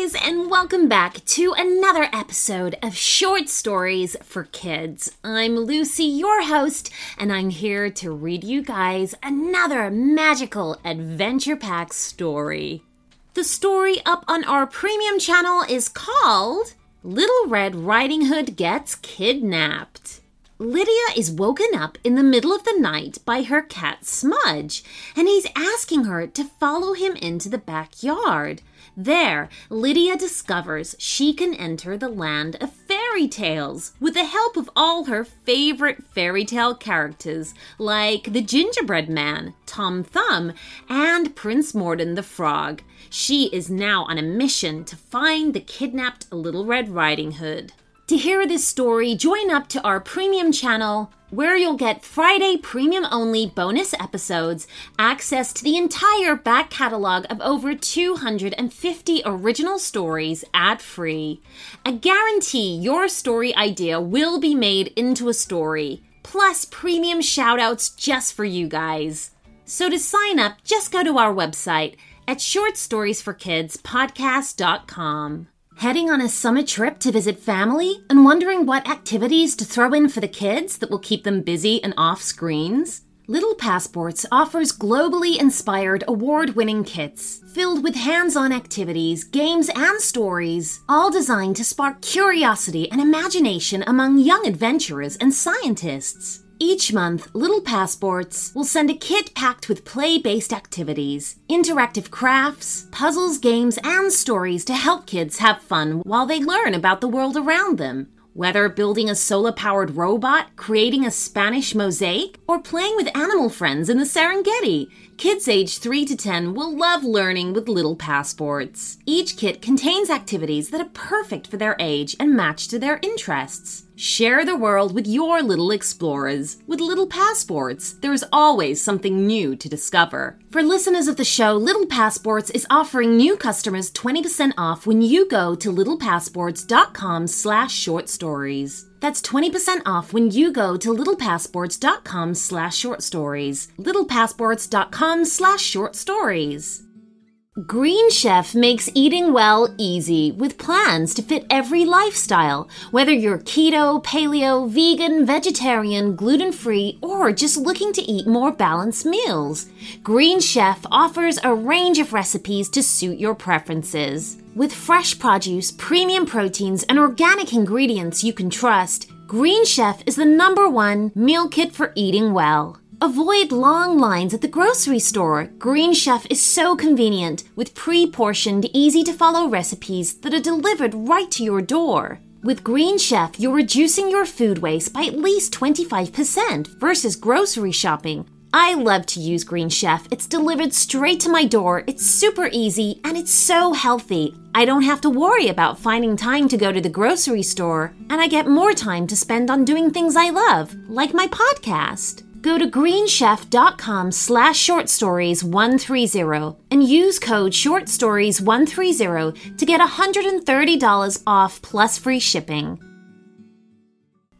guys, and welcome back to another episode of Short Stories for Kids. I'm Lucy, your host, and I'm here to read you guys another magical adventure pack story. The story up on our premium channel is called Little Red Riding Hood Gets Kidnapped. Lydia is woken up in the middle of the night by her cat Smudge, and he's asking her to follow him into the backyard. There, Lydia discovers she can enter the land of fairy tales with the help of all her favorite fairy tale characters, like the gingerbread man, Tom Thumb, and Prince Morden the Frog. She is now on a mission to find the kidnapped Little Red Riding Hood. To hear this story, join up to our premium channel where you'll get Friday premium only bonus episodes, access to the entire back catalog of over 250 original stories ad free. A guarantee your story idea will be made into a story, plus premium shoutouts just for you guys. So to sign up, just go to our website at shortstoriesforkidspodcast.com. Heading on a summer trip to visit family and wondering what activities to throw in for the kids that will keep them busy and off screens? Little Passports offers globally inspired award winning kits filled with hands on activities, games, and stories, all designed to spark curiosity and imagination among young adventurers and scientists. Each month, Little Passports will send a kit packed with play based activities, interactive crafts, puzzles, games, and stories to help kids have fun while they learn about the world around them. Whether building a solar powered robot, creating a Spanish mosaic, or playing with animal friends in the Serengeti, kids aged 3 to 10 will love learning with Little Passports. Each kit contains activities that are perfect for their age and match to their interests. Share the world with your little explorers. With Little Passports, there is always something new to discover. For listeners of the show, Little Passports is offering new customers 20% off when you go to littlepassports.com slash short stories. That's 20% off when you go to littlepassports.com slash short stories. littlepassports.com slash short stories. Green Chef makes eating well easy with plans to fit every lifestyle, whether you're keto, paleo, vegan, vegetarian, gluten free, or just looking to eat more balanced meals. Green Chef offers a range of recipes to suit your preferences. With fresh produce, premium proteins, and organic ingredients you can trust, Green Chef is the number one meal kit for eating well. Avoid long lines at the grocery store. Green Chef is so convenient with pre portioned, easy to follow recipes that are delivered right to your door. With Green Chef, you're reducing your food waste by at least 25% versus grocery shopping. I love to use Green Chef. It's delivered straight to my door, it's super easy, and it's so healthy. I don't have to worry about finding time to go to the grocery store, and I get more time to spend on doing things I love, like my podcast. Go to greenchef.com slash shortstories130 and use code shortstories130 to get $130 off plus free shipping.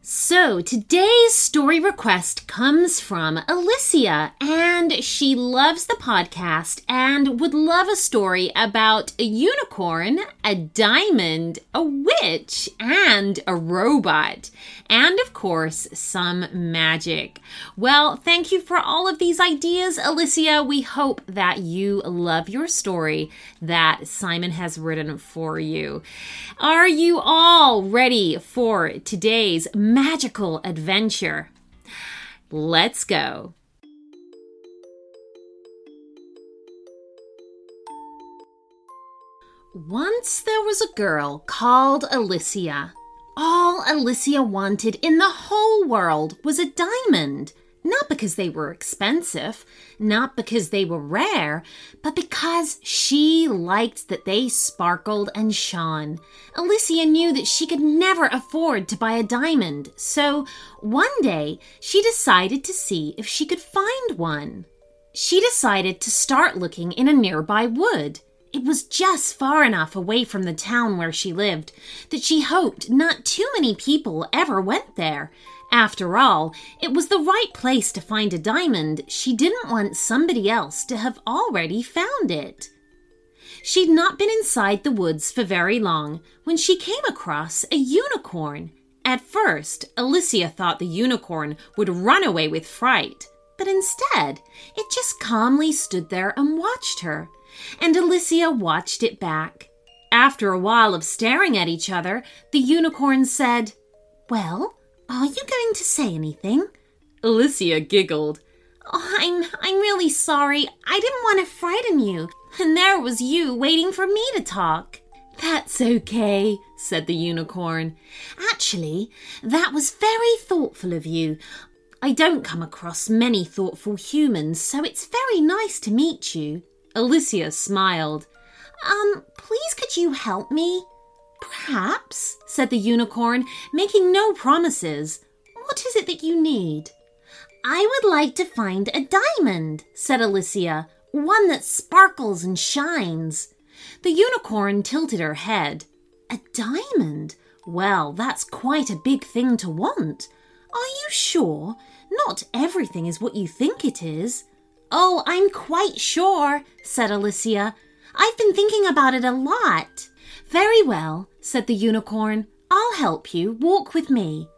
So, today's story request comes from Alicia, and she loves the podcast and would love a story about a unicorn, a diamond, a witch, and a robot. And of course, some magic. Well, thank you for all of these ideas, Alicia. We hope that you love your story that Simon has written for you. Are you all ready for today's magical adventure. Let's go. Once there was a girl called Alicia. All Alicia wanted in the whole world was a diamond. Not because they were expensive, not because they were rare, but because she liked that they sparkled and shone. Alicia knew that she could never afford to buy a diamond, so one day she decided to see if she could find one. She decided to start looking in a nearby wood. It was just far enough away from the town where she lived that she hoped not too many people ever went there. After all, it was the right place to find a diamond. She didn't want somebody else to have already found it. She'd not been inside the woods for very long when she came across a unicorn. At first, Alicia thought the unicorn would run away with fright, but instead, it just calmly stood there and watched her. And Alicia watched it back. After a while of staring at each other, the unicorn said, Well, are you going to say anything? Alicia giggled. Oh, I'm I'm really sorry. I didn't want to frighten you. And there was you waiting for me to talk. That's okay, said the unicorn. Actually, that was very thoughtful of you. I don't come across many thoughtful humans, so it's very nice to meet you. Alicia smiled. Um, please could you help me? Perhaps, said the unicorn, making no promises. What is it that you need? I would like to find a diamond, said Alicia, one that sparkles and shines. The unicorn tilted her head. A diamond? Well, that's quite a big thing to want. Are you sure? Not everything is what you think it is. Oh, I'm quite sure, said Alicia. I've been thinking about it a lot. Very well, said the unicorn. I'll help you. Walk with me.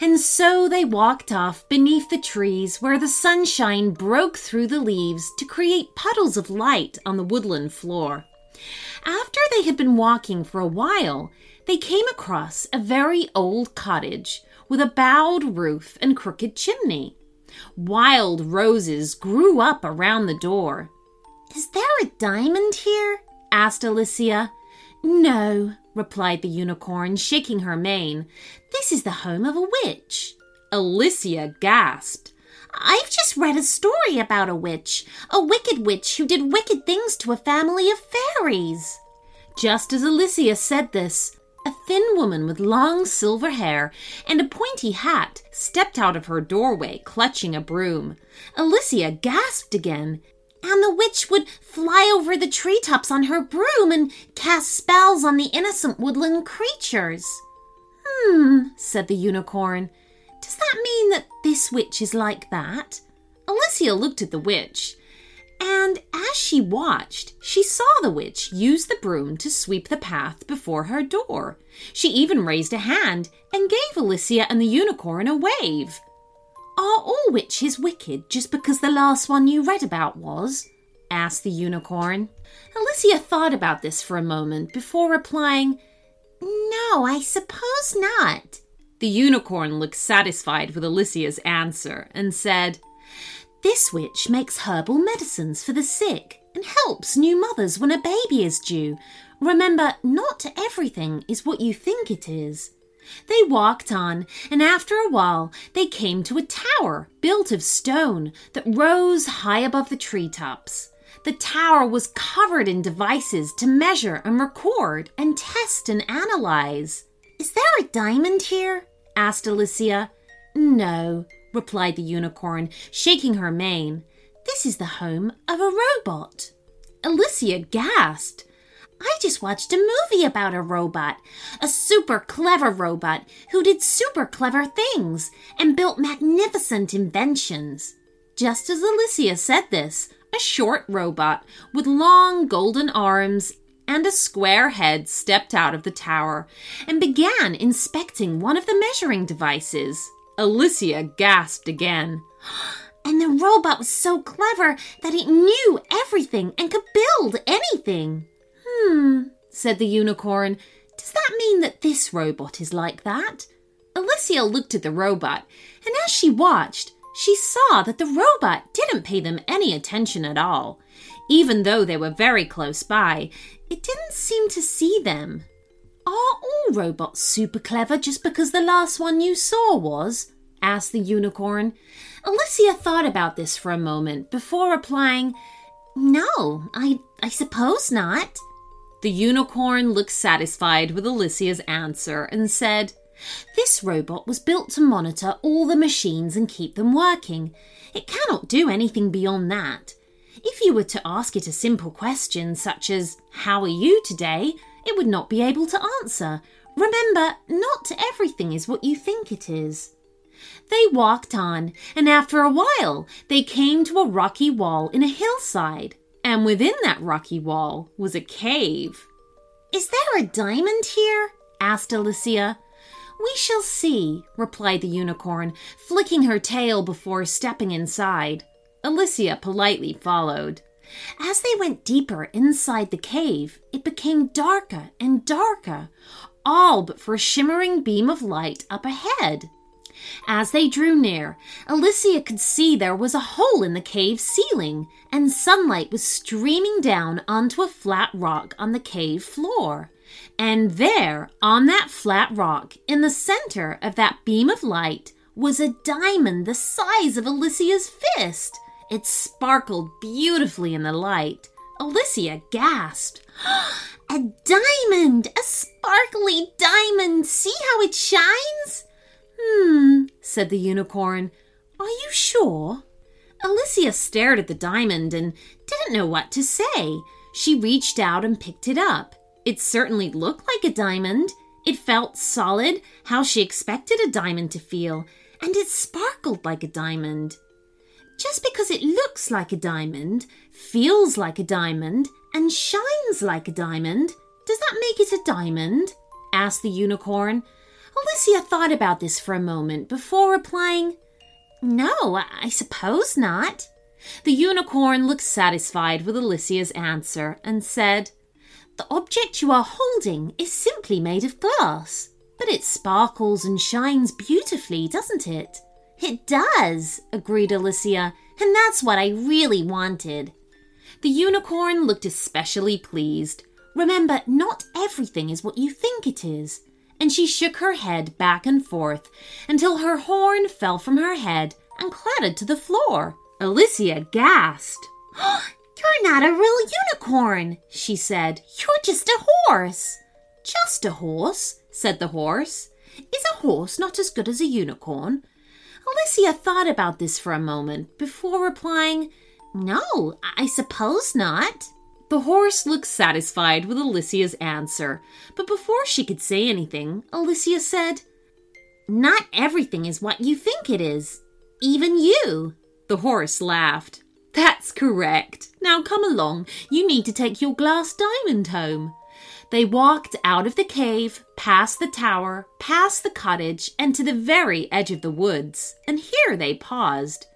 And so they walked off beneath the trees where the sunshine broke through the leaves to create puddles of light on the woodland floor. After they had been walking for a while, they came across a very old cottage with a bowed roof and crooked chimney. Wild roses grew up around the door. Is there a diamond here? asked Alicia. No, replied the unicorn, shaking her mane. This is the home of a witch. Alicia gasped. I've just read a story about a witch, a wicked witch who did wicked things to a family of fairies. Just as Alicia said this, a thin woman with long silver hair and a pointy hat stepped out of her doorway, clutching a broom. Alicia gasped again and the witch would fly over the treetops on her broom and cast spells on the innocent woodland creatures. Hmm, said the unicorn. Does that mean that this witch is like that? Alicia looked at the witch, and as she watched, she saw the witch use the broom to sweep the path before her door. She even raised a hand and gave Alicia and the unicorn a wave. Are all witches wicked just because the last one you read about was? asked the unicorn. Alicia thought about this for a moment before replying, No, I suppose not. The unicorn looked satisfied with Alicia's answer and said, This witch makes herbal medicines for the sick and helps new mothers when a baby is due. Remember, not everything is what you think it is. They walked on, and after a while they came to a tower built of stone that rose high above the tree tops. The tower was covered in devices to measure and record and test and analyze. Is there a diamond here? asked Alicia. No, replied the unicorn, shaking her mane. This is the home of a robot. Alicia gasped. I just watched a movie about a robot, a super clever robot who did super clever things and built magnificent inventions. Just as Alicia said this, a short robot with long golden arms and a square head stepped out of the tower and began inspecting one of the measuring devices. Alicia gasped again. And the robot was so clever that it knew everything and could build anything. Hmm, said the unicorn. Does that mean that this robot is like that? Alicia looked at the robot, and as she watched, she saw that the robot didn't pay them any attention at all. Even though they were very close by, it didn't seem to see them. Are all robots super clever just because the last one you saw was? asked the unicorn. Alicia thought about this for a moment before replying, No, I, I suppose not. The unicorn looked satisfied with Alicia's answer and said, This robot was built to monitor all the machines and keep them working. It cannot do anything beyond that. If you were to ask it a simple question such as, How are you today? It would not be able to answer. Remember, not everything is what you think it is. They walked on, and after a while they came to a rocky wall in a hillside. And within that rocky wall was a cave. Is there a diamond here? asked Alicia. We shall see, replied the unicorn, flicking her tail before stepping inside. Alicia politely followed. As they went deeper inside the cave, it became darker and darker, all but for a shimmering beam of light up ahead. As they drew near, Alicia could see there was a hole in the cave ceiling, and sunlight was streaming down onto a flat rock on the cave floor. And there, on that flat rock, in the center of that beam of light, was a diamond the size of Alicia's fist. It sparkled beautifully in the light. Alicia gasped. a diamond! A sparkly diamond! See how it shines? Hmm, said the unicorn. Are you sure? Alicia stared at the diamond and didn't know what to say. She reached out and picked it up. It certainly looked like a diamond. It felt solid, how she expected a diamond to feel, and it sparkled like a diamond. Just because it looks like a diamond, feels like a diamond, and shines like a diamond, does that make it a diamond? asked the unicorn. Alicia thought about this for a moment before replying, No, I suppose not. The unicorn looked satisfied with Alicia's answer and said, The object you are holding is simply made of glass, but it sparkles and shines beautifully, doesn't it? It does, agreed Alicia, and that's what I really wanted. The unicorn looked especially pleased. Remember, not everything is what you think it is and she shook her head back and forth until her horn fell from her head and clattered to the floor. Alicia gasped. You're not a real unicorn, she said. You're just a horse. Just a horse, said the horse. Is a horse not as good as a unicorn? Alicia thought about this for a moment before replying, No, I suppose not. The horse looked satisfied with Alicia's answer, but before she could say anything, Alicia said, Not everything is what you think it is. Even you. The horse laughed. That's correct. Now come along. You need to take your glass diamond home. They walked out of the cave, past the tower, past the cottage, and to the very edge of the woods. And here they paused.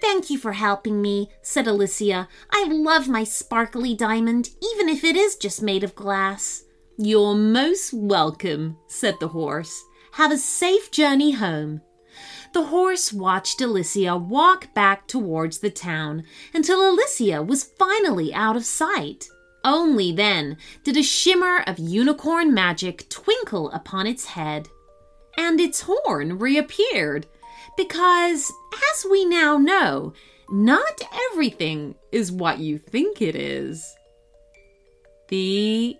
Thank you for helping me, said Alicia. I love my sparkly diamond, even if it is just made of glass. You're most welcome, said the horse. Have a safe journey home. The horse watched Alicia walk back towards the town until Alicia was finally out of sight. Only then did a shimmer of unicorn magic twinkle upon its head, and its horn reappeared because, as we now know, not everything is what you think it is. The